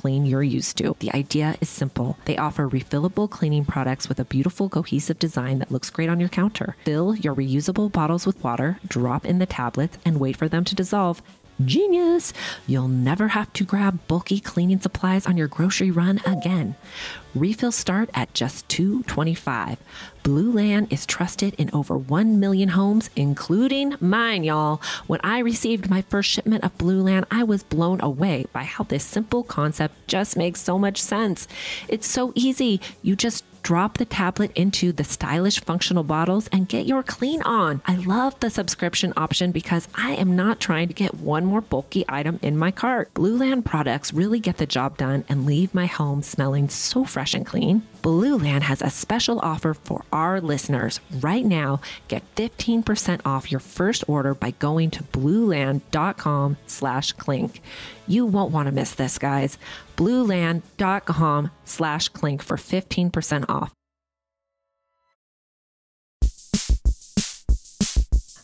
clean you're used to. The idea is simple. They offer refillable cleaning products with a beautiful cohesive design that looks great on your counter. Fill your reusable bottles with water, drop in the tablets, and wait for them to dissolve. Genius! You'll never have to grab bulky cleaning supplies on your grocery run again. Refills start at just $2.25. Blueland is trusted in over 1 million homes, including mine, y'all. When I received my first shipment of Blueland, I was blown away by how this simple concept just makes so much sense. It's so easy. You just drop the tablet into the stylish functional bottles and get your clean on. I love the subscription option because I am not trying to get one more bulky item in my cart. Blueland products really get the job done and leave my home smelling so fresh and clean. Blueland has a special offer for our listeners. Right now, get 15% off your first order by going to blueland.com slash clink. You won't want to miss this, guys. blueland.com slash clink for 15% off.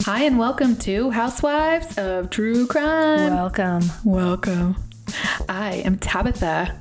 Hi, and welcome to Housewives of True Crime. Welcome. Welcome. I am Tabitha.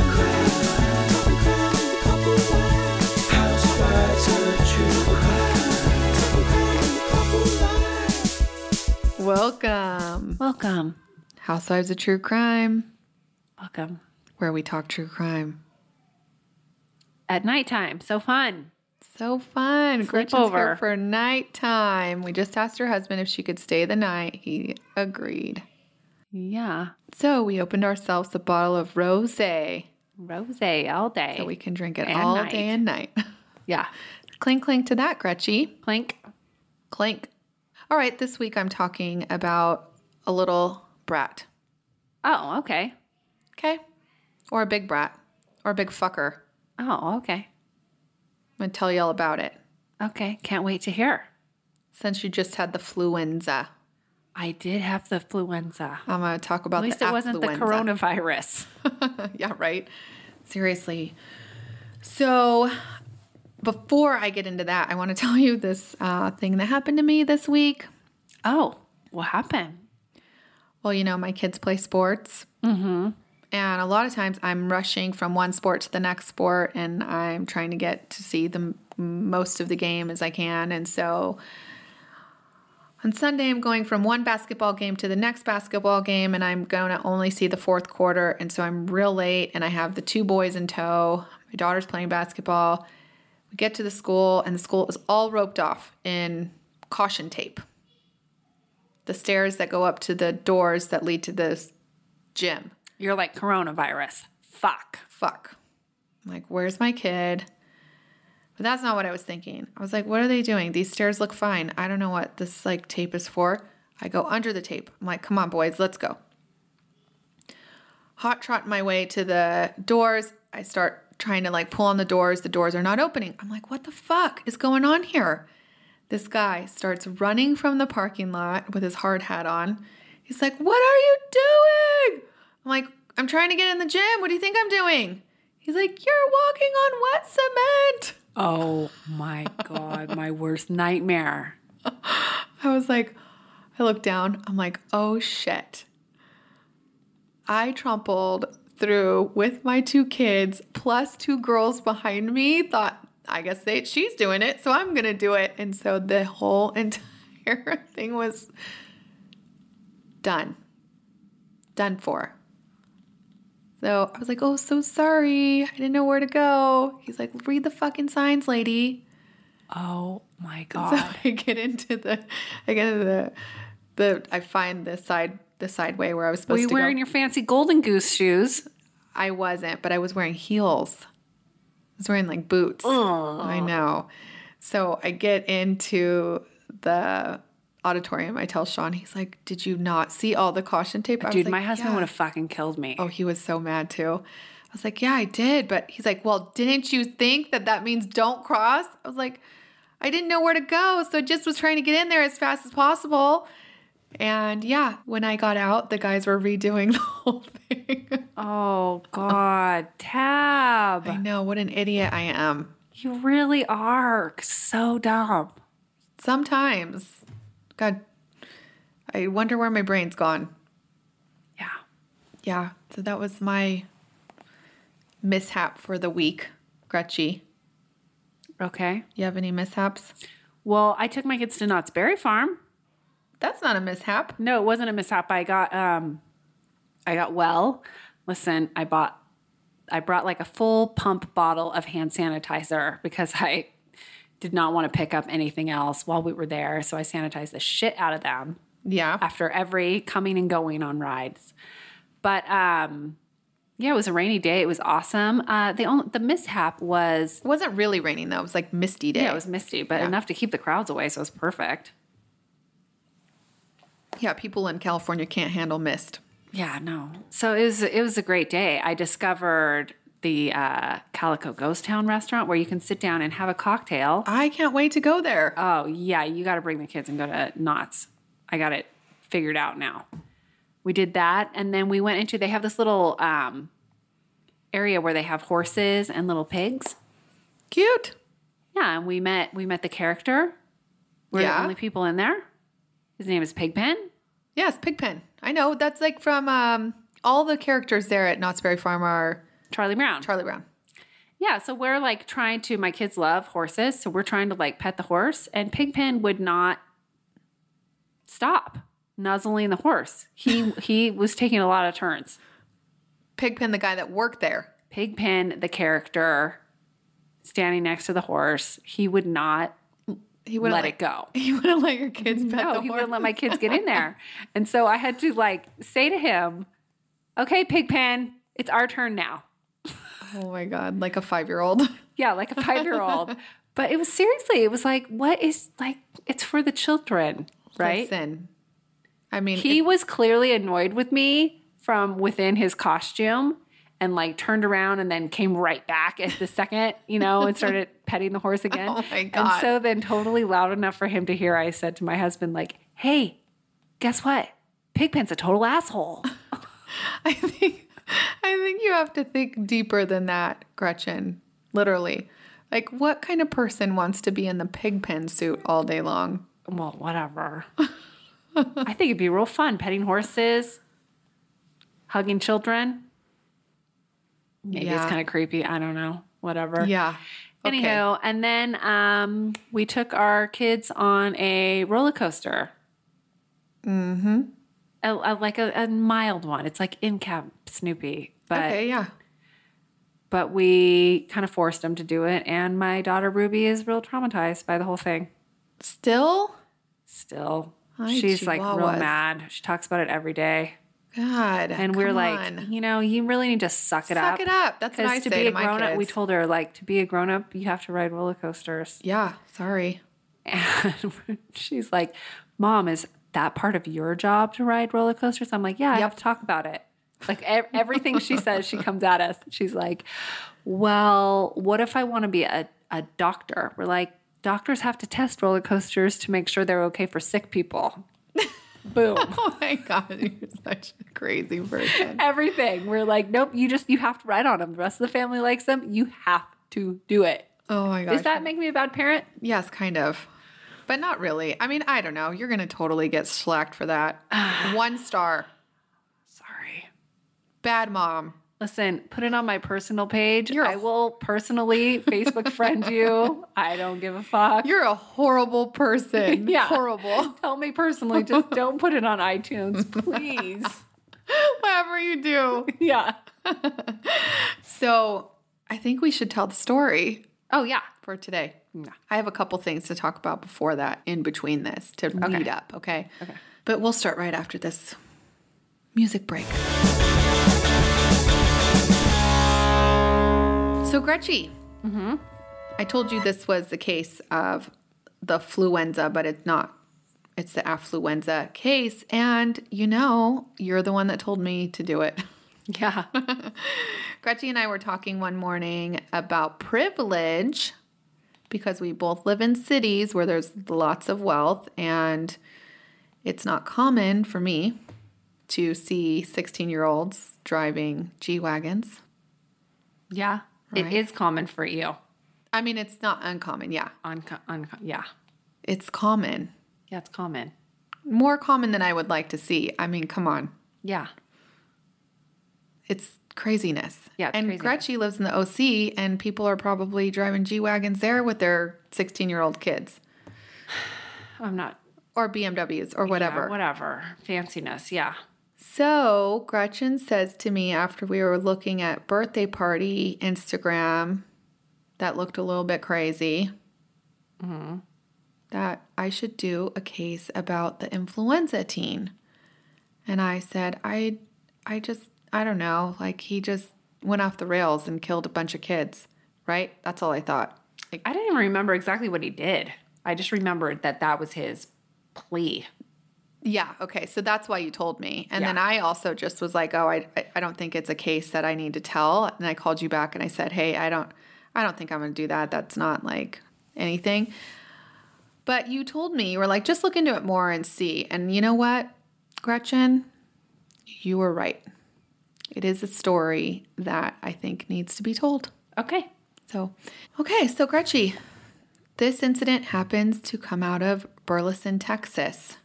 Welcome. Welcome. Housewives of True Crime, Welcome. where we talk true crime. At nighttime. So fun. So fun. Gretchen's here over. for nighttime. We just asked her husband if she could stay the night. He agreed. Yeah. So we opened ourselves a bottle of rosé Rose all day. so we can drink it And all night. day and night. yeah. clink clink to that, Gretchy. Clink. Clink. All right, this week I'm talking about a little brat. Oh, okay. Okay? Or a big brat. Or a big fucker. Oh, okay. I'm gonna tell you all about it. Okay. Can't wait to hear. Since you just had the fluenza, I did have the fluenza. I'm gonna talk about At least it wasn't the coronavirus. yeah, right. Seriously. So, before I get into that, I want to tell you this uh, thing that happened to me this week. Oh, what happened? Well, you know, my kids play sports. Mm-hmm. And a lot of times I'm rushing from one sport to the next sport and I'm trying to get to see the m- most of the game as I can. And so on Sunday, I'm going from one basketball game to the next basketball game and I'm going to only see the fourth quarter. And so I'm real late and I have the two boys in tow. My daughter's playing basketball. We get to the school and the school is all roped off in caution tape the stairs that go up to the doors that lead to this gym. You're like coronavirus. Fuck. Fuck. I'm like, where's my kid? But that's not what I was thinking. I was like, what are they doing? These stairs look fine. I don't know what this like tape is for. I go under the tape. I'm like, come on, boys, let's go. Hot trot my way to the doors. I start trying to like pull on the doors. The doors are not opening. I'm like, what the fuck is going on here? This guy starts running from the parking lot with his hard hat on. He's like, What are you doing? I'm like, I'm trying to get in the gym. What do you think I'm doing? He's like, You're walking on wet cement. Oh my God. my worst nightmare. I was like, I looked down. I'm like, Oh shit. I trampled through with my two kids plus two girls behind me. Thought, I guess they, she's doing it, so I'm gonna do it. And so the whole entire thing was done. Done for. So I was like, oh, so sorry. I didn't know where to go. He's like, read the fucking signs, lady. Oh my So god. I get into the, I get into the, the, I find the side, the side way where I was supposed Were you to wearing go. your fancy golden goose shoes? I wasn't, but I was wearing heels. I was wearing like boots. I know. So I get into the auditorium. I tell Sean, he's like, Did you not see all the caution tape? I was Dude, like, my husband "Yeah." would have fucking killed me. Oh, he was so mad too. I was like, Yeah, I did. But he's like, Well, didn't you think that that means don't cross? I was like, I didn't know where to go. So I just was trying to get in there as fast as possible. And yeah, when I got out, the guys were redoing the whole thing. Oh god, Tab. I know, what an idiot I am. You really are so dumb. Sometimes. God, I wonder where my brain's gone. Yeah. Yeah, so that was my mishap for the week, Gretchy. Okay. You have any mishaps? Well, I took my kids to Knott's Berry Farm. That's not a mishap. No, it wasn't a mishap. I got um I got well. Listen, I bought I brought like a full pump bottle of hand sanitizer because I did not want to pick up anything else while we were there. So I sanitized the shit out of them Yeah. after every coming and going on rides. But um yeah, it was a rainy day. It was awesome. Uh the only the mishap was It wasn't really raining though. It was like misty day. yeah, it was misty, but Yeah. enough to keep the crowds away, so it was perfect. Yeah, people in California can't handle mist. Yeah, no. So it was it was a great day. I discovered the uh, Calico Ghost Town restaurant where you can sit down and have a cocktail. I can't wait to go there. Oh yeah, you got to bring the kids and go to Knott's. I got it figured out now. We did that, and then we went into. They have this little um, area where they have horses and little pigs. Cute. Yeah, and we met we met the character. We're Yeah. the only people in there. His name is Pigpen. Yes, Pigpen. I know. That's like from um, all the characters there at Knott's Berry Farm are Charlie Brown. Charlie Brown. Yeah, so we're like trying to. My kids love horses, so we're trying to like pet the horse, and Pigpen would not stop nuzzling the horse. He he was taking a lot of turns. Pigpen, the guy that worked there. Pigpen, the character, standing next to the horse, he would not He wouldn't let like, it go. He wouldn't let your kids pet No, the he horse. wouldn't let my kids get in there, and so I had to like say to him, "Okay, Pigpen, it's our turn now." Oh my god, like a five year old. Yeah, like a five year old. But it was seriously, it was like, what is like, it's for the children, right? Listen, I mean, He was clearly annoyed with me from within his costume and like turned around and then came right back at the second, you know, and started petting the horse again. Oh my And so then, totally loud enough for him to hear, I said to my husband, like, hey, guess what? Pigpen's a total asshole. I think I think you have to think deeper than that, Gretchen. Literally. Like what kind of person wants to be in the pig pen suit all day long? well, whatever. I think it'd be real fun petting horses, hugging children. Maybe Yeah. it's kind of creepy. I don't know. Whatever. Yeah. Okay. Anyhow, and then um, we took our kids on a roller coaster. Mm-hmm. A, a- like a, a mild one. It's like in Camp Snoopy, but Okay, yeah. but we kind of forced them to do it. And my daughter Ruby is real traumatized by the whole thing. Still? Still, Hi, she's like real mad. She talks about it every day, God. and we're like, on. you know, you really need to suck it up. Suck it up. That's what I to say be to a my grown up, kids. we told her like to be a grown up, you have to ride roller coasters. yeah, sorry. And she's like, Mom, is that part of your job to ride roller coasters? I'm like, Yeah, I have to talk about it. Like e- everything she says, she comes at us. She's like, Well, what if I want to be a, a doctor? We're like, Doctors have to test roller coasters to make sure they're okay for sick people. Boom. Oh my god, you're such a crazy person. Everything. We're like, Nope, you just, you have to ride on them. The rest of the family likes them. You have to do it. Oh my God. Does that make me a bad parent? Yes, kind of. But not really. I mean, I don't know. You're going to totally get slacked for that. One star. Sorry. Bad mom. Listen, put it on my personal page. You're I will personally Facebook friend you. I don't give a fuck. You're a horrible person. Yeah. Horrible. Tell me personally, just don't put it on iTunes, please. Whatever you do. yeah. So I think we should tell the story Oh yeah. for today. Yeah. I have a couple things to talk about before that, in between this, to lead up, okay? Okay. But we'll start right after this music break. So, Gretchy, mm-hmm. I told you this was the case of the fluenza, but it's not. It's the affluenza case. And you know, you're the one that told me to do it. Yeah. Gretchen and I were talking one morning about privilege because we both live in cities where there's lots of wealth, and it's not common for me to see 16 year olds driving G Wagons. yeah. Right. It is common for you. I mean, it's not uncommon, yeah. Unco- unco- yeah. It's common. Yeah, it's common. More common than I would like to see. I mean, come on. Yeah. It's craziness. Yeah, and craziness. Gretchen lives in the OC, and people are probably driving G Wagons there with their 16 year old kids I'm not or BMWs or whatever. yeah, whatever. Fanciness. Yeah. So Gretchen says to me after we were looking at birthday party Instagram that looked a little bit crazy mm-hmm. that I should do a case about the affluenza teen. And I said, I I just I don't know, like he just went off the rails and killed a bunch of kids, right? That's all I thought. Like, I didn't even remember exactly what he did. I just remembered that that was his plea. Yeah. Okay. So that's why you told me. And then I also just was like, oh, I, I- I don't think it's a case that I need to tell. And I called you back and I said, hey, I don't, I don't think I'm going to do that. That's not like anything. But you told me, you were like, just look into it more and see. And you know what, Gretchen? You were right. It is a story that I think needs to be told. Okay. So, okay, so Gretchen, this incident happens to come out of Burleson, Texas,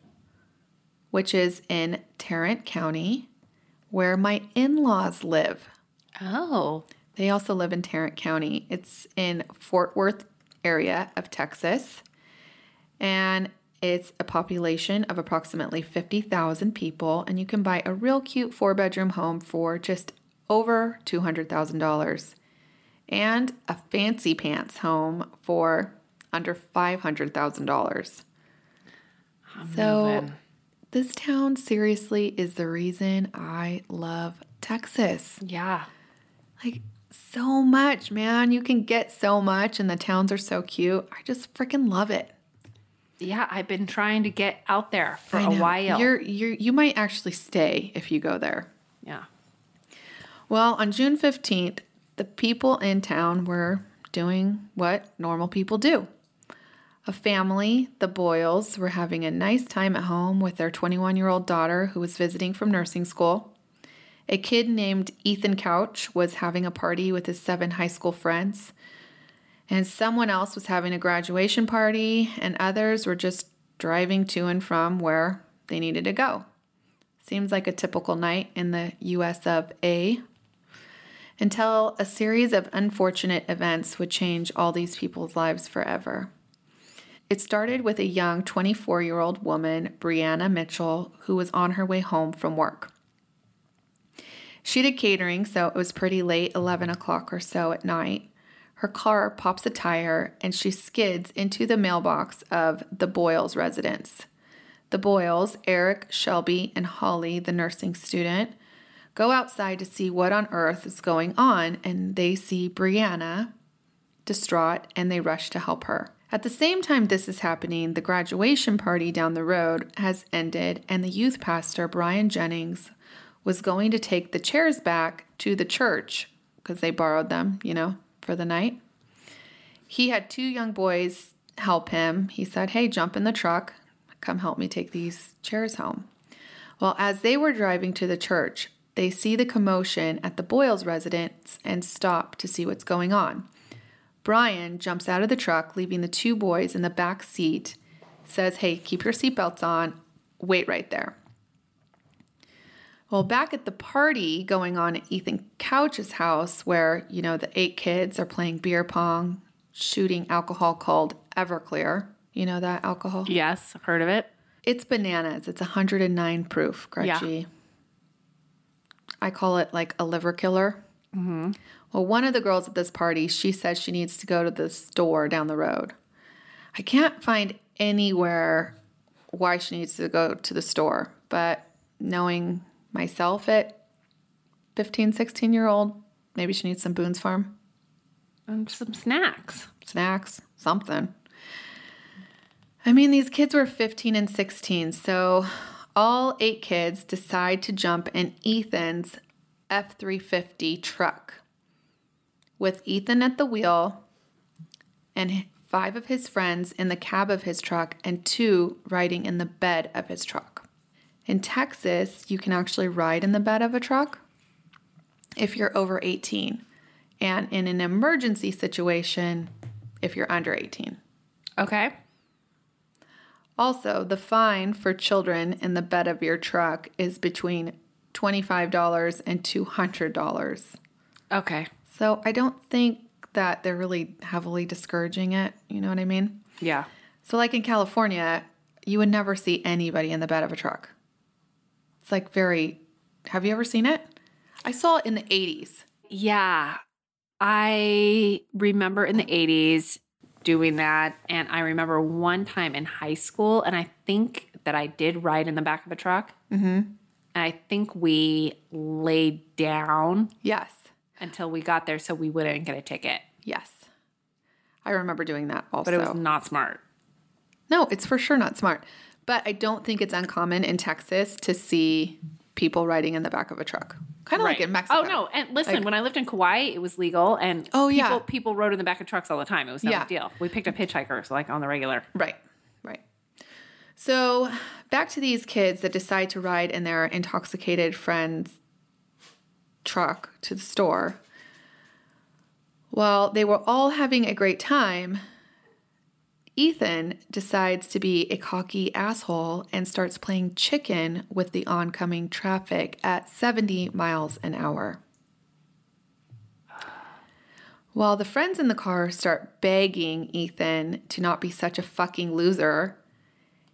which is in Tarrant County, where my in laws live. Oh. They also live in Tarrant County. It's in Fort Worth area of Texas. And it's a population of approximately 50,000 people and you can buy a real cute four-bedroom home for just over $200,000 and a fancy pants home for under $500,000. So moving. This town seriously is the reason I love Texas Yeah. like so much, man. You can get so much, and the towns are so cute. I just freaking love it. Yeah, I've been trying to get out there for a while. You're you you might actually stay if you go there. yeah. Well, on June fifteenth, the people in town were doing what normal people do. A family, the Boyles, were having a nice time at home with their 21 year old daughter who was visiting from nursing school. A kid named Ethan Couch was having a party with his seven high school friends. And someone else was having a graduation party, and others were just driving to and from where they needed to go. Seems like a typical night in the US of A. Until a series of unfortunate events would change all these people's lives forever. It started with a young 24 year old woman, Brianna Mitchell, who was on her way home from work. She did catering, so it was pretty late, 11 o'clock or so at night. Her car pops a tire and she skids into the mailbox of the Boyles residence. The Boyles, Eric, Shelby, and Holly, the nursing student, go outside to see what on earth is going on, and they see Brianna distraught and they rush to help her. At the same time this is happening, the graduation party down the road has ended, and the youth pastor, Brian Jennings, was going to take the chairs back to the church because they borrowed them, you know, for the night. He had two young boys help him. He said, Hey, jump in the truck, come help me take these chairs home. Well, as they were driving to the church, they see the commotion at the Boyles residence and stop to see what's going on. Brian jumps out of the truck, leaving the two boys in the back seat, says, Hey, keep your seatbelts on, wait right there. Well, back at the party going on at Ethan Couch's house, where, you know, the eight kids are playing beer pong, shooting alcohol called Everclear. You know that alcohol? Yes, I've heard of it. It's bananas. It's 109 proof, Gretchen. I call it like a liver killer. Mm-hmm. Well, one of the girls at this party, she says she needs to go to the store down the road. I can't find anywhere why she needs to go to the store, but knowing myself at 15, 16 year old, maybe she needs some Boone's Farm And some snacks. snacks, something. I mean, these kids were 15 and 16, so all eight kids decide to jump in Ethan's F 350 truck with Ethan at the wheel and five of his friends in the cab of his truck and two riding in the bed of his truck. In Texas, you can actually ride in the bed of a truck if you're over 18, and in an emergency situation, if you're under 18. Okay. Also, the fine for children in the bed of your truck is between $25 and $200. Okay. So I don't think that they're really heavily discouraging it. You know what I mean? Yeah. So, like in California, you would never see anybody in the bed of a truck. It's like very. Have you ever seen it? I saw it in the 80s. Yeah. I remember in the 80s doing that. And I remember one time in high school, and I think that I did ride in the back of a truck. Mm-hmm. And I think we laid down Yes. until we got there so we wouldn't get a ticket. Yes. I remember doing that also. But it was not smart. No, it's for sure not smart. But I don't think it's uncommon in Texas to see people riding in the back of a truck. Kind of like in oh, Mexico. Oh no! And listen, Like- when I lived in Kauai, it was legal, and Oh, people, yeah. people rode in the back of trucks all the time. It was no Yeah. big deal. We picked up hitchhikers like on the regular. Right, right. So back to these kids that decide to ride in their intoxicated friend's truck to the store. While they were all having a great time, Ethan decides to be a cocky asshole and starts playing chicken with the oncoming traffic at 70 miles an hour. While the friends in the car start begging Ethan to not be such a fucking loser,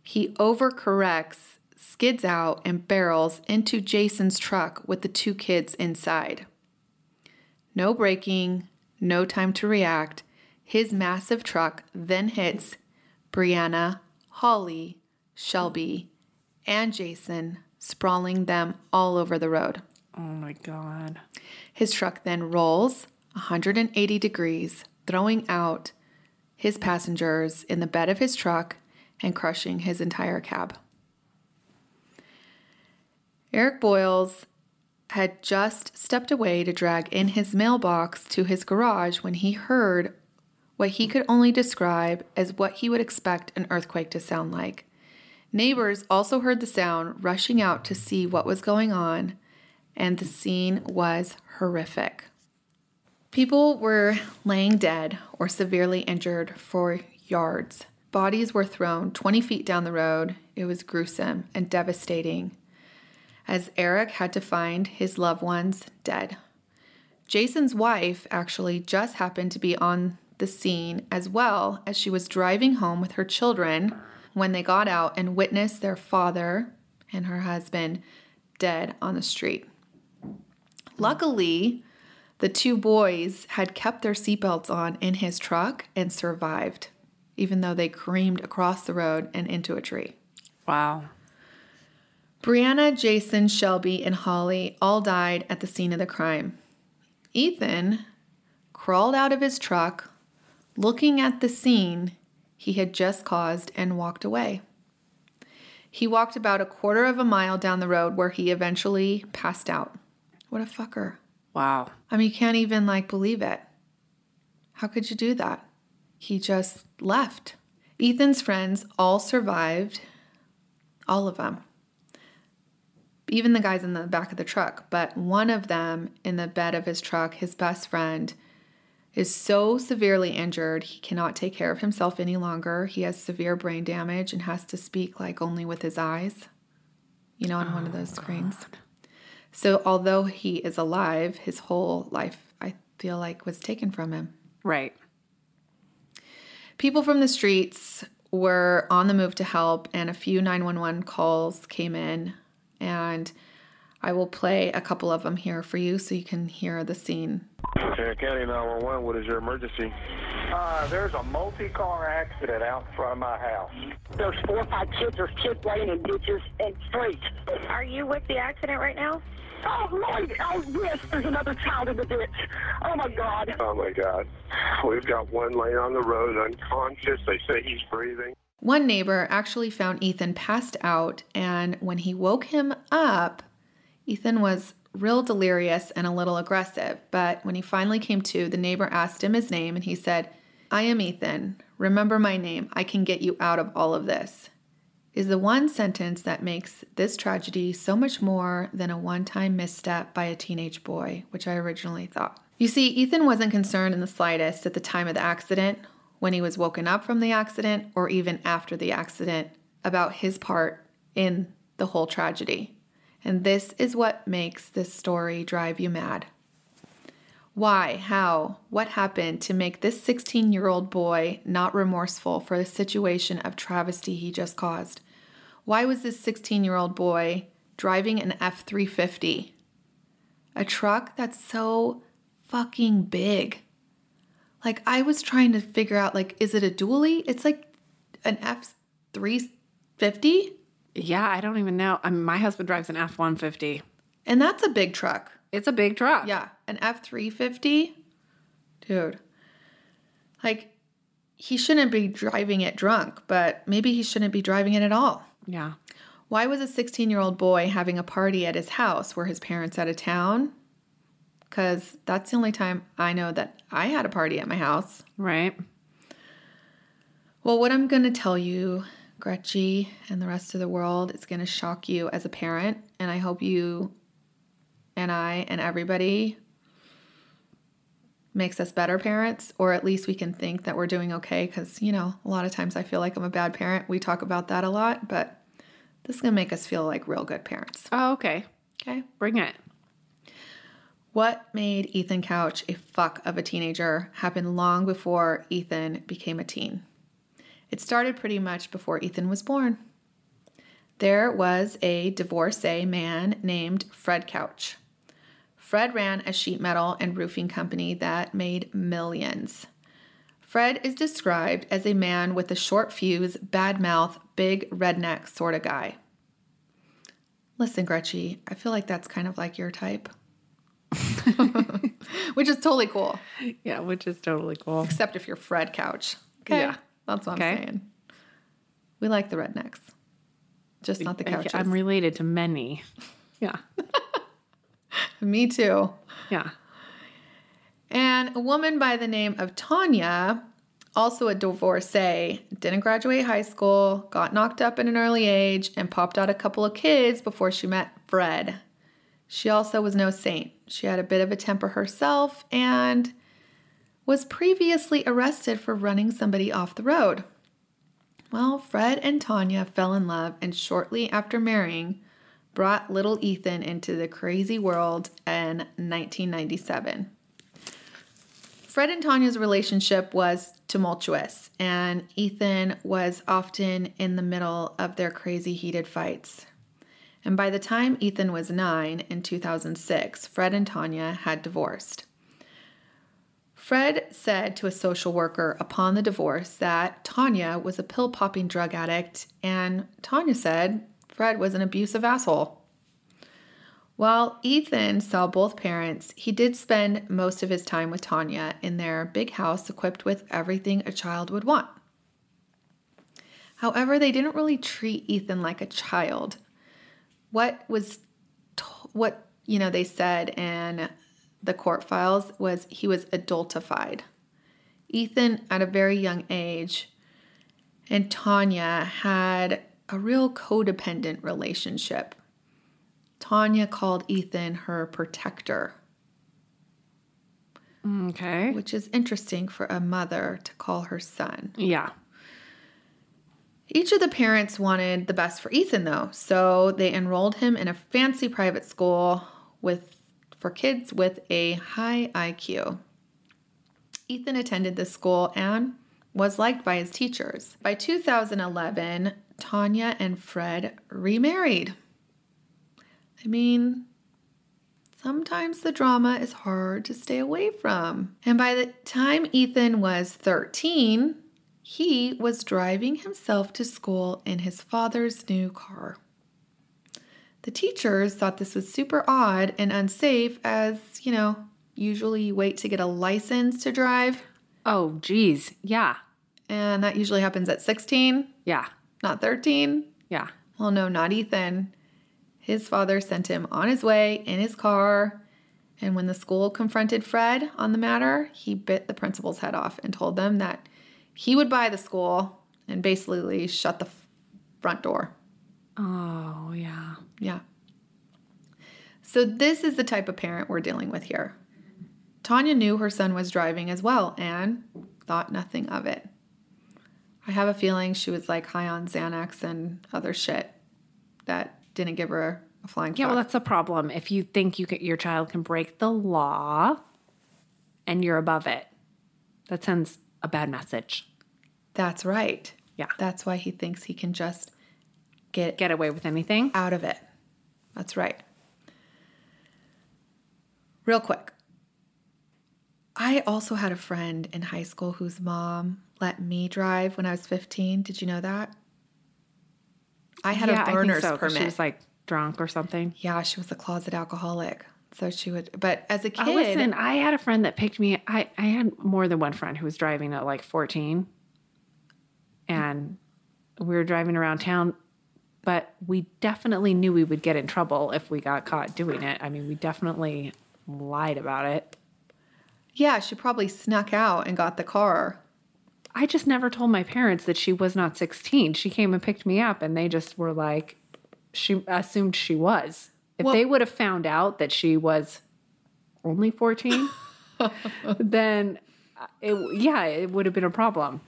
he overcorrects, skids out, and barrels into Jason's truck with the two kids inside. No braking, no time to react. His massive truck then hits Brianna, Holly, Shelby, and Jason, sprawling them all over the road. Oh my god! His truck then rolls 180 degrees, throwing out his passengers in the bed of his truck and crushing his entire cab. Eric Boyles had just stepped away to drag in his mailbox to his garage when he heard what he could only describe as what he would expect an earthquake to sound like. Neighbors also heard the sound, rushing out to see what was going on, and the scene was horrific. People were laying dead or severely injured for yards. Bodies were thrown 20 feet down the road. It was gruesome and devastating as Eric had to find his loved ones dead. Jason's wife actually just happened to be on the scene as well as she was driving home with her children when they got out and witnessed their father and her husband dead on the street. Luckily, the two boys had kept their seatbelts on in his truck and survived, even though they creamed across the road and into a tree. Wow. Brianna, Jason, Shelby, and Holly all died at the scene of the crime. Ethan crawled out of his truck, looking at the scene he had just caused, and walked away. He walked about a quarter of a mile down the road where he eventually passed out. What a fucker. Wow. I mean, you can't even like believe it. How could you do that? He just left. Ethan's friends all survived, all of them. Even the guys in the back of the truck, but one of them in the bed of his truck, his best friend, is so severely injured he cannot take care of himself any longer. He has severe brain damage and has to speak like only with his eyes, you know, on one of oh, those screens. So, although he is alive, his whole life, I feel like, was taken from him. Right. People from the streets were on the move to help, and a few 911 calls came in. And I will play a couple of them here for you so you can hear the scene. Tarrant County 911, what is your emergency? Uh, there's a multi-car accident out front of my house. There's four or five kids. There's kids laying in ditches and streets. Are you with the accident right now? Oh, Lord. Oh, yes. There's another child in the ditch. Oh, my God. Oh my God. We've got one laying on the road unconscious. They say he's breathing. One neighbor actually found Ethan passed out, and when he woke him up, Ethan was real delirious and a little aggressive. But when he finally came to, the neighbor asked him his name, and he said, I am Ethan. Remember my name. I can get you out of all of this. Is the one sentence that makes this tragedy so much more than a one time misstep by a teenage boy, which I originally thought. You see, Ethan wasn't concerned in the slightest at the time of the accident, when he was woken up from the accident, or even after the accident, about his part in the whole tragedy. And this is what makes this story drive you mad. Why? How? What happened to make this 16 year old boy not remorseful for the situation of travesty he just caused? Why was this 16 year old boy driving an F 350? A truck that's so fucking big. Like, I was trying to figure out, like, is it a dually? It's like an F 350? Yeah, I don't even know. I mean, my husband drives an F 150. And that's a big truck. It's a big truck. Yeah, an F 350. Dude. Like, he shouldn't be driving it drunk, but maybe he shouldn't be driving it at all. Yeah. Why was a 16 year old boy having a party at his house? Were his parents out of town? Because that's the only time I know that I had a party at my house. Right. Well, what I'm going to tell you, Gretchy, and the rest of the world is going to shock you as a parent. And I hope you and I and everybody makes us better parents, or at least we can think that we're doing okay. Because, you know, a lot of times I feel like I'm a bad parent. We talk about that a lot, but this is going to make us feel like real good parents. Oh, okay. Okay. Bring it. What made Ethan Couch a fuck of a teenager happened long before Ethan became a teen. It started pretty much before Ethan was born. There was a divorcee man named Fred Couch. Fred ran a sheet metal and roofing company that made millions. Fred is described as a man with a short fuse, bad mouth, big redneck sort of guy. Listen, Gretchy, I feel like that's kind of like your type. which is totally cool. Yeah, which is totally cool. Except if you're Fred Couch. Okay. Yeah. That's what Okay. I'm saying. We like the rednecks. Just not the Couches. I'm related to many. Yeah. Me too. Yeah. And a woman by the name of Tanya, also a divorcee, didn't graduate high school, got knocked up at an early age, and popped out a couple of kids before she met Fred. She also was no saint. She had a bit of a temper herself and was previously arrested for running somebody off the road. Well, Fred and Tanya fell in love and shortly after marrying, brought little Ethan into the crazy world in 1997. Fred and Tanya's relationship was tumultuous, and Ethan was often in the middle of their crazy heated fights. And by the time Ethan was nine in 2006, Fred and Tanya had divorced. Fred said to a social worker upon the divorce that Tanya was a pill popping drug addict, and Tanya said Fred was an abusive asshole. While Ethan saw both parents, he did spend most of his time with Tanya in their big house equipped with everything a child would want. However, they didn't really treat Ethan like a child. What was t- what you know they said in the court files was he was adultified. Ethan at a very young age and Tanya had a real codependent relationship. Tanya called Ethan her protector, Okay. which is interesting for a mother to call her son. Yeah. Each of the parents wanted the best for Ethan though, so they enrolled him in a fancy private school with for kids with a high IQ. Ethan attended this school and was liked by his teachers. By 2011, Tanya and Fred remarried. I mean, sometimes the drama is hard to stay away from. And by the time Ethan was 13, he was driving himself to school in his father's new car. The teachers thought this was super odd and unsafe, as, you know, usually you wait to get a license to drive, Oh, geez. Yeah. and that usually happens at 16, Yeah. Not 13. Yeah. Well, no, not Ethan. His father sent him on his way in his car. And when the school confronted Fred on the matter, he bit the principal's head off and told them that he would buy the school and basically shut the front door. Oh, yeah. Yeah. So, this is the type of parent we're dealing with here. Tanya knew her son was driving as well and thought nothing of it. I have a feeling she was like high on Xanax and other shit that didn't give her a flying Yeah, well, that's a problem. If you think you can, your child can break the law and you're above it, that sends a bad message. That's right. Yeah. That's why he thinks he can just get Get away with anything. out of it. That's right. Real quick. I also had a friend in high school whose mom let me drive when I was 15. Did you know that? I had yeah, a think so, permit. She was like drunk or something. yeah, she was a closet alcoholic. So she would, but as a oh, kid, Oh, listen, I had a friend that picked me. I, I had more than one friend who was driving at like 14. And we were driving around town, but we definitely knew we would get in trouble if we got caught doing it. I mean, we definitely lied about it. yeah, she probably snuck out and got the car. I just never told my parents that she was not 16. She came and picked me up, and they just were like, she assumed she was. If Well- they would have found out that she was only 14, then uh, it, yeah, it would have been a problem.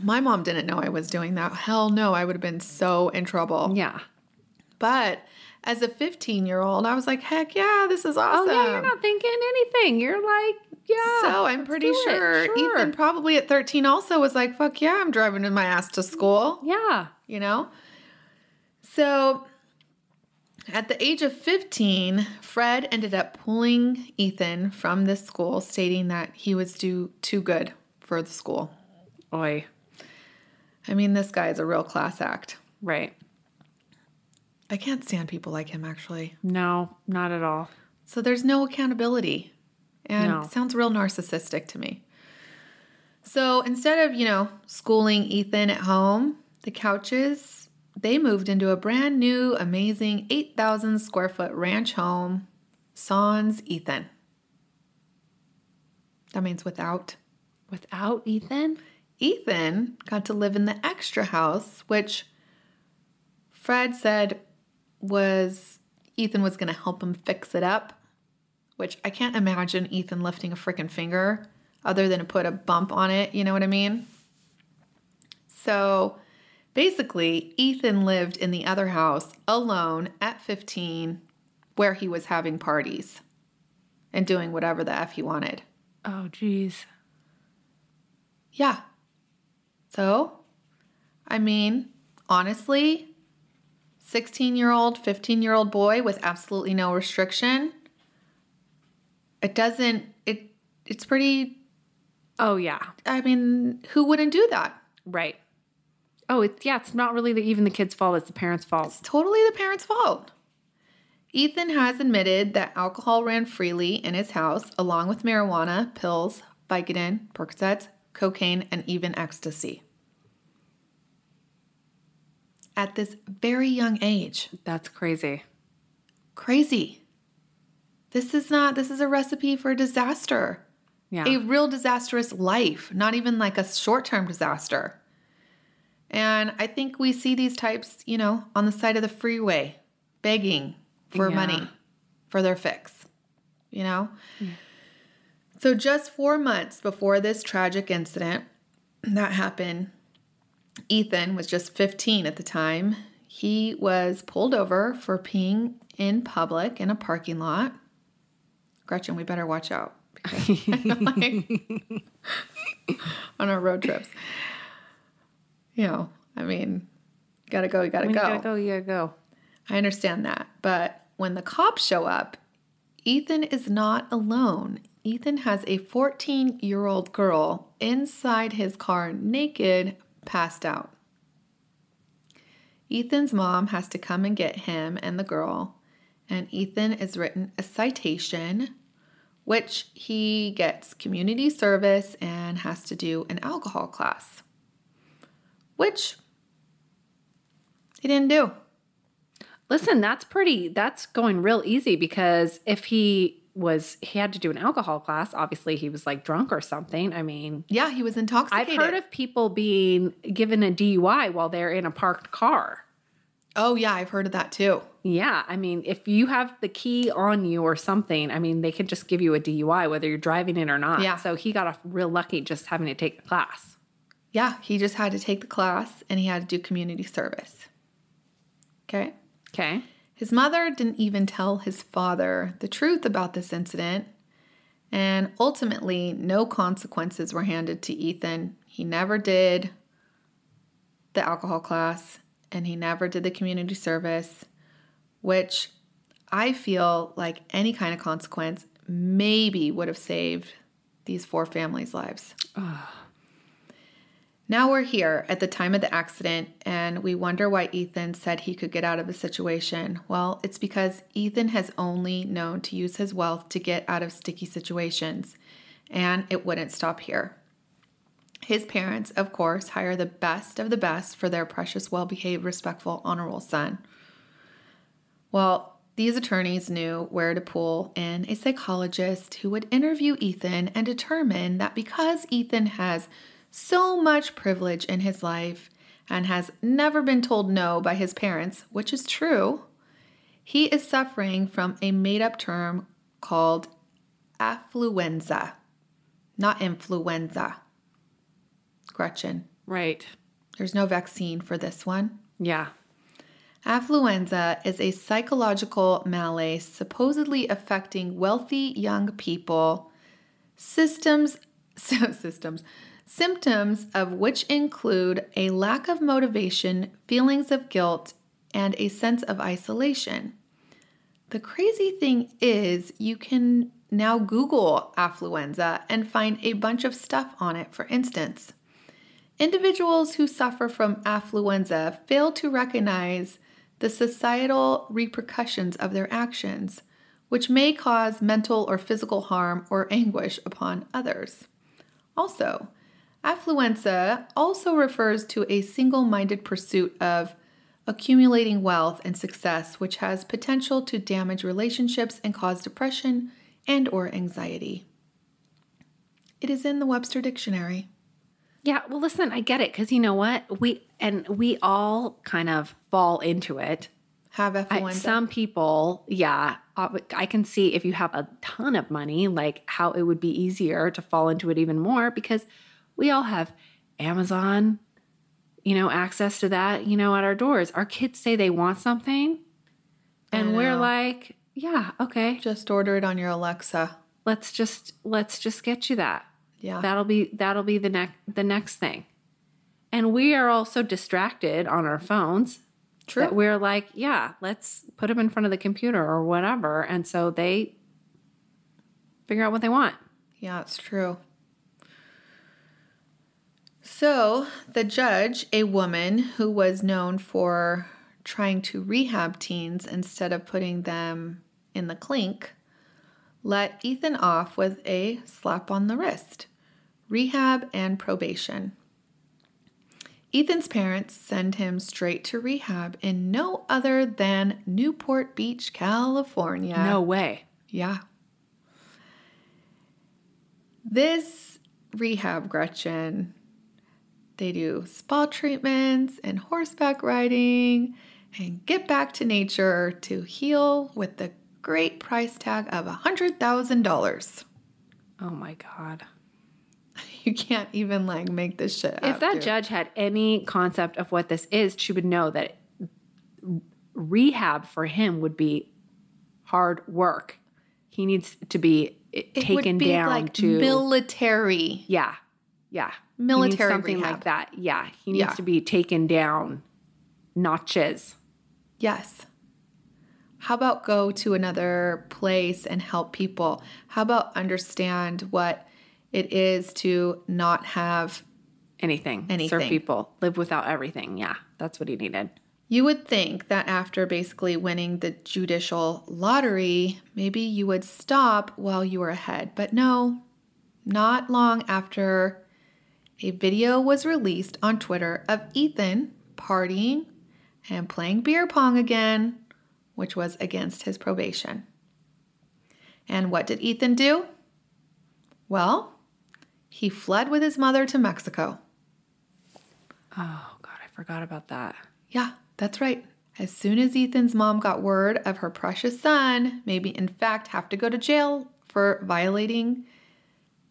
My mom didn't know I was doing that. Hell no, I would have been so in trouble. Yeah. But as a 15 year old, I was like, heck yeah, this is awesome. Oh, yeah, you're not thinking anything. You're like, yeah. so I'm pretty sure, Sure. Ethan probably at 13 also was like, fuck yeah, I'm driving in my ass to school, Yeah. you know? So at the age of 15, Fred ended up pulling Ethan from this school, stating that he was do, too good for the school. Oi. I mean, this guy is a real class act. Right. I can't stand people like him, actually. No, not at all. So there's no accountability. And No. it sounds real narcissistic to me. So instead of, you know, schooling Ethan at home, the Couches, they moved into a brand new, amazing 8,000 square foot ranch home, Sans Ethan. That means without. Without Ethan? Ethan got to live in the extra house, which Fred said was Ethan was going to help him fix it up, which I can't imagine Ethan lifting a freaking finger other than to put a bump on it. You know what I mean? So basically, Ethan lived in the other house alone at 15, where he was having parties and doing whatever the F he wanted. Oh, geez. Yeah. So, I mean, honestly, 16 year old, 15 year old boy with absolutely no restriction, it doesn't, it, it's pretty, Oh, yeah. I mean, who wouldn't do that? Right. Oh, it's yeah, it's not really the, even the kid's fault, it's the parents' fault. It's totally the parents' fault. Ethan has admitted that alcohol ran freely in his house, along with marijuana, pills, Vicodin, Percocets, cocaine, and even ecstasy. At this very young age. That's crazy. Crazy. This is not, this is a recipe for disaster. Yeah. A real disastrous life, not even like a short term disaster. And I think we see these types, you know, on the side of the freeway begging for Yeah. money for their fix, you know? Hmm. So, just four months before this tragic incident that happened, Ethan was just 15 at the time. He was pulled over for peeing in public in a parking lot. Gretchen, we better watch out because on our road trips. You know, I mean, gotta go, you gotta When go. you gotta go, you gotta go. I understand that. But when the cops show up, Ethan is not alone. Ethan has a 14 year old girl inside his car, naked, passed out. Ethan's mom has to come and get him and the girl, and Ethan is written a citation, which he gets community service and has to do an alcohol class, which he didn't do. Listen, that's pretty, that's going real easy because if he was, he had to do an alcohol class, obviously he was like drunk or something. I mean, Yeah, he was intoxicated. I've heard of people being given a DUI while they're in a parked car. Oh, yeah, I've heard of that too. Yeah, I mean, if you have the key on you or something, I mean, they could just give you a DUI whether you're driving it or not. Yeah. So he got off real lucky just having to take the class. Yeah, he just had to take the class and he had to do community service. Okay. Okay. His mother didn't even tell his father the truth about this incident, and ultimately, no consequences were handed to Ethan. He never did the alcohol class and he never did the community service, which I feel like any kind of consequence maybe would have saved these four families' lives. Now we're here at the time of the accident, and we wonder why Ethan said he could get out of the situation. Well, it's because Ethan has only known to use his wealth to get out of sticky situations, and it wouldn't stop here. His parents, of course, hire the best of the best for their precious, well behaved, respectful, honorable son. Well, these attorneys knew where to pull in a psychologist who would interview Ethan and determine that because Ethan has so much privilege in his life and has never been told no by his parents, which is true, he is suffering from a made up term called affluenza, not influenza. Gretchen, Right. there's no vaccine for this one. Yeah. Affluenza is a psychological malaise supposedly affecting wealthy young people. Systems, systems, symptoms of which include a lack of motivation, feelings of guilt, and a sense of isolation. The crazy thing is, you can now Google affluenza and find a bunch of stuff on it. For instance, Individuals who suffer from affluenza fail to recognize the societal repercussions of their actions, which may cause mental or physical harm or anguish upon others. Also, affluenza also refers to a single minded pursuit of accumulating wealth and success which has potential to damage relationships and cause depression and or anxiety. It is in the Webster dictionary. Yeah, well listen, I get it cuz you know what? We and we all kind of fall into it. Have I, affluenza. some people, yeah, uh, I can see if you have a ton of money, like how it would be easier to fall into it even more because we all have Amazon, you know, access to that, you know, at our doors. Our kids say they want something, and we're like, yeah, okay, Just order it on your Alexa. let's just let's just get you that. Yeah. That'll be that'll be the next the next thing. And we are all so distracted on our phones True. that we're like, yeah, let's put them in front of the computer or whatever. And so they figure out what they want. Yeah, it's true. So, the judge, a woman who was known for trying to rehab teens instead of putting them in the clink, let Ethan off with a slap on the wrist, rehab and probation. Ethan's parents send him straight to rehab in no other than Newport Beach, California. No way. Yeah. This rehab, Gretchen, they do spa treatments and horseback riding and get back to nature to heal with the great price tag of $100,000. Oh my God. You can't even like make this shit up. If that dude. judge had any concept of what this is, she would know that rehab for him would be hard work. He needs to be eh, It would taken be down like to military. Yeah. Yeah. Military something rehab. like that. Yeah. He needs Yeah. to be taken down notches. Yes. How about go to another place and help people? How about understand what it is to not have Anything. Anything. Serve people. Live without everything. Yeah, that's what he needed. You would think that after basically winning the judicial lottery, maybe you would stop while you were ahead. But no, not long after a video was released on Twitter of Ethan partying and playing beer pong again, which was against his probation. And what did Ethan do? Well, he fled with his mother to Mexico. Oh, God, I forgot about that. Yeah, that's right. As soon as Ethan's mom got word of her precious son, maybe in fact have to go to jail for violating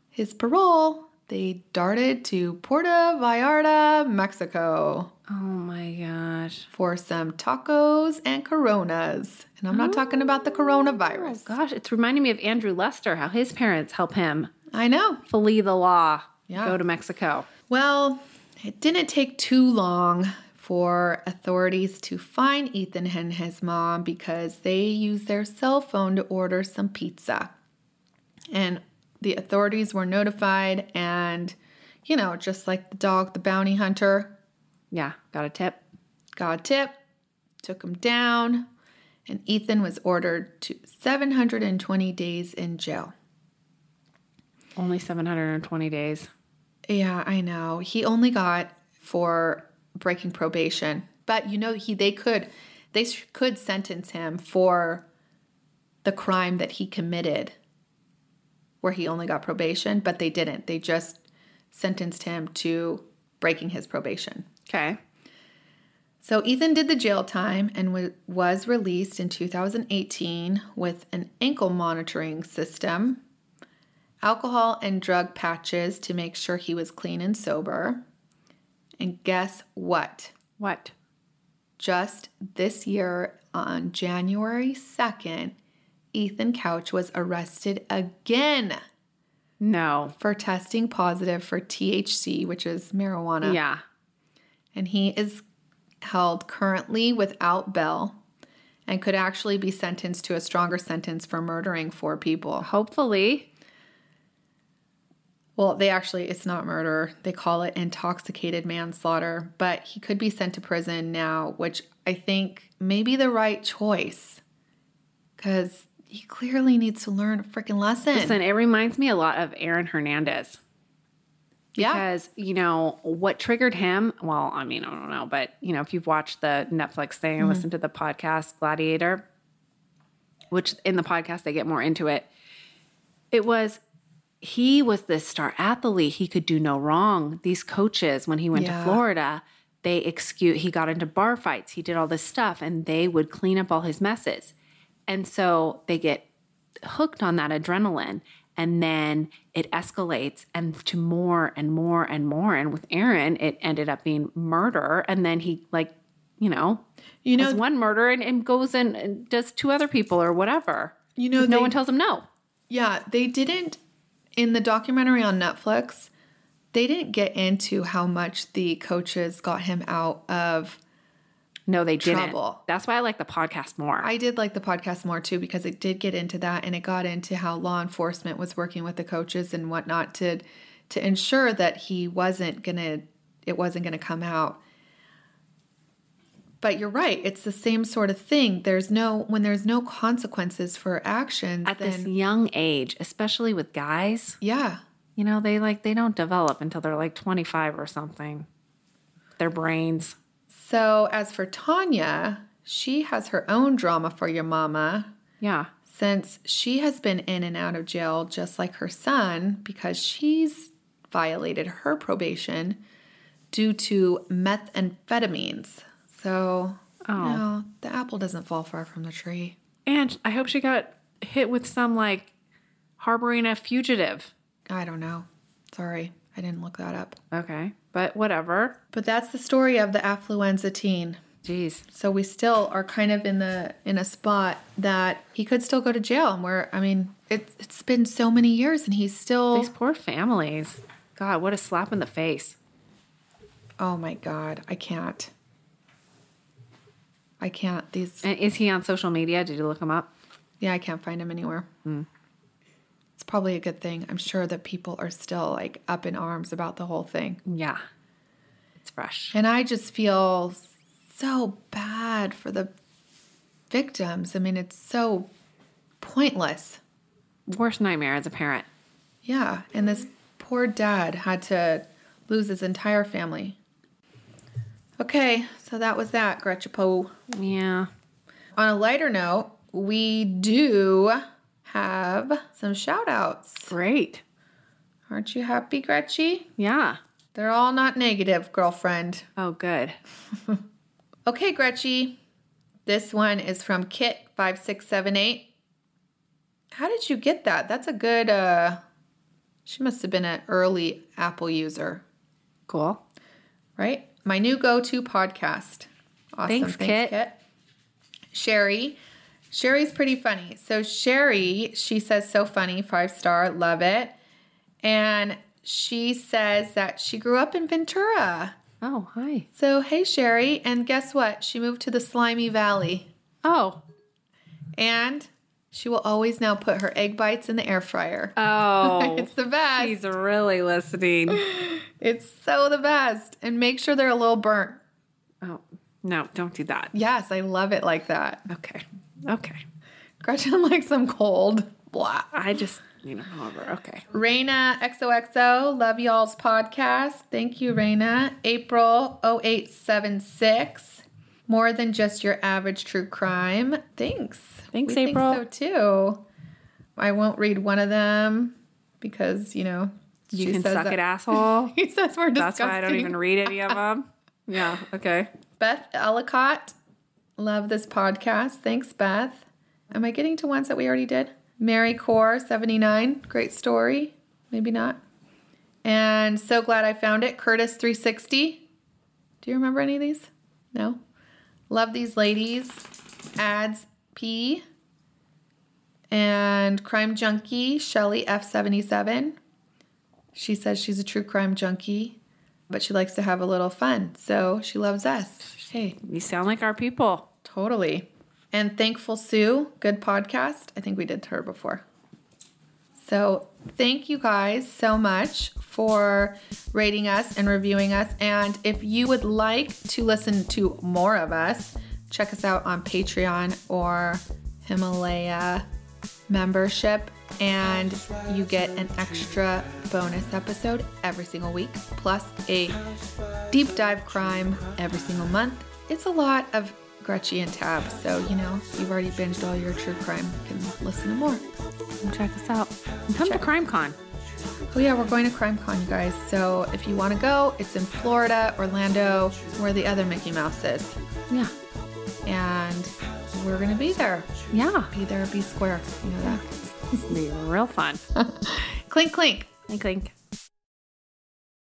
his parole, they darted to Puerto Vallarta, Mexico Oh, my gosh. for some tacos and coronas. And I'm not talking about the Oh, coronavirus. gosh. It's reminding me of Andrew Lester, how his parents help him I know. flee the law, Yeah. go to Mexico. Well, it didn't take too long for authorities to find Ethan and his mom because they used their cell phone to order some pizza. And the authorities were notified, and, you know, just like the dog, the bounty hunter, Yeah, got a tip. got a tip, took him down, and Ethan was ordered to 720 days in jail. Only 720 days. Yeah, I know. He only got for breaking probation, but you know he they could they could sentence him for the crime that he committed where he only got probation, but they didn't. They just sentenced him to breaking his probation. Okay. So Ethan did the jail time and wa- was released in 2018 with an ankle monitoring system, alcohol and drug patches to make sure he was clean and sober. And guess what? What? Just this year on January 2nd, Ethan Couch was arrested again No. for testing positive for THC, which is marijuana. Yeah. and he is held currently without bail and could actually be sentenced to a stronger sentence for murdering four people. Hopefully. Well, they actually, it's not murder. They call it intoxicated manslaughter, but he could be sent to prison now, which I think may be the right choice because he clearly needs to learn a freaking lesson. Listen, it reminds me a lot of Aaron Hernandez. yeah. Because, you know, what triggered him, well, I mean, I don't know, but, you know, if you've watched the Netflix thing and mm-hmm. listened to the podcast Gladiator, which in the podcast they get more into it, it was he was this star athlete. He could do no wrong. These coaches, when he went Yeah. to Florida, they excuse he got into bar fights. He did all this stuff and they would clean up all his messes. And so they get hooked on that adrenaline and then it escalates and to more and more and more and with Aaron it ended up being murder and then he like you know You know- one murder and, and goes and- and does two other people or whatever You know, 'Cause no one tells him no Yeah, they didn't in the documentary on Netflix. They didn't get into how much the coaches got him out of. no they didn't Trouble. that's why I like the podcast more I did like the podcast more too because it did get into that and it got into how law enforcement was working with the coaches and whatnot to to ensure that he wasn't gonna it wasn't gonna come out. But you're right, it's the same sort of thing. There's no when there's no consequences for actions, at this young age especially with guys yeah. you know they like they don't develop until they're like 25 or something their brains So, as for Tonya, she has her own drama for your mama yeah since she has been in and out of jail just like her son because she's violated her probation due to methamphetamines. So, Oh. know, the apple doesn't fall far from the tree. And I hope she got hit with some like harboring a fugitive. I don't know. Sorry, I didn't look that up. Okay. But whatever. But that's the story of the affluenza teen. Jeez. So we still are kind of in the in a spot that he could still go to jail. And where I mean, it's it's been so many years, and he's still. These poor families. God, what a slap in the face. Oh my god, I can't. I can't. These, And is he on social media? Did you look him up? yeah, I can't find him anywhere. Mm. It's probably a good thing. I'm sure that people are still like up in arms about the whole thing. Yeah. It's fresh. And I just feel so bad for the victims. I mean, it's so pointless. Worst nightmare as a parent. Yeah. And this poor dad had to lose his entire family. Okay, so that was that, Gretchen Poe. Yeah. On a lighter note, we do have some shout outs. Great. Aren't you happy, Gretchen? Yeah. They're all not negative, girlfriend. Oh, good. Okay, Gretchen. This one is from Kit5678. How did you get that? That's a good uh she must have been an early Apple user, Cool. right? My new go-to podcast. Awesome. Thanks, kit Kit. Sherry. Sherry's pretty funny. So Sherry, she says so funny, five star, love it. And she says that she grew up in Ventura. Oh, hi. So, hey, Sherry. And guess what? She moved to the Simi Valley. Oh. And she will always now put her egg bites in the air fryer. Oh. it's the best. She's really listening. It's so the best. And make sure they're a little burnt. Oh, no, don't do that. Yes, I love it like that. Okay. Okay. Gretchen likes them cold. Blah. I just, you know, however, okay. Raina XOXO, love y'all's podcast. Thank you, Raina. April 0876, more than just your average true crime. Thanks. Thanks, we April. Think so too. I won't read one of them because you know You she can says suck that- it, asshole. He says we're disgusting. That's why I don't even read any of them. Yeah, okay. Beth Ellicott, love this podcast. Thanks, Beth. Am I getting to ones that we already did? Mary Core, 79, great story. Maybe not. And so glad I found it. Curtis 360. Do you remember any of these? No? Love these ladies. Ads P. And Crime Junkie, Shelly F77. She says she's a true crime junkie, but she likes to have a little fun. So she loves us. Hey, You sound like our people. totally. And Thankful Sue, good podcast. I think we did her before. So thank you guys so much for rating us and reviewing us. And if you would like to listen to more of us, check us out on Patreon or Himalaya membership. And you get an extra bonus episode every single week, plus a deep dive crime every single month. It's a lot of Gretchen and Tab, so you know you've already binged all your true crime. You can listen to more. Come check us out. And come to Crime Con. Oh yeah, we're going to Crime Con, you guys. So if you want to go, it's in Florida, Orlando, where the other Mickey Mouse is, Yeah. and we're gonna be there. Yeah. Be there, be square. You know that. It's gonna be real fun. Clink, clink. Clink, clink.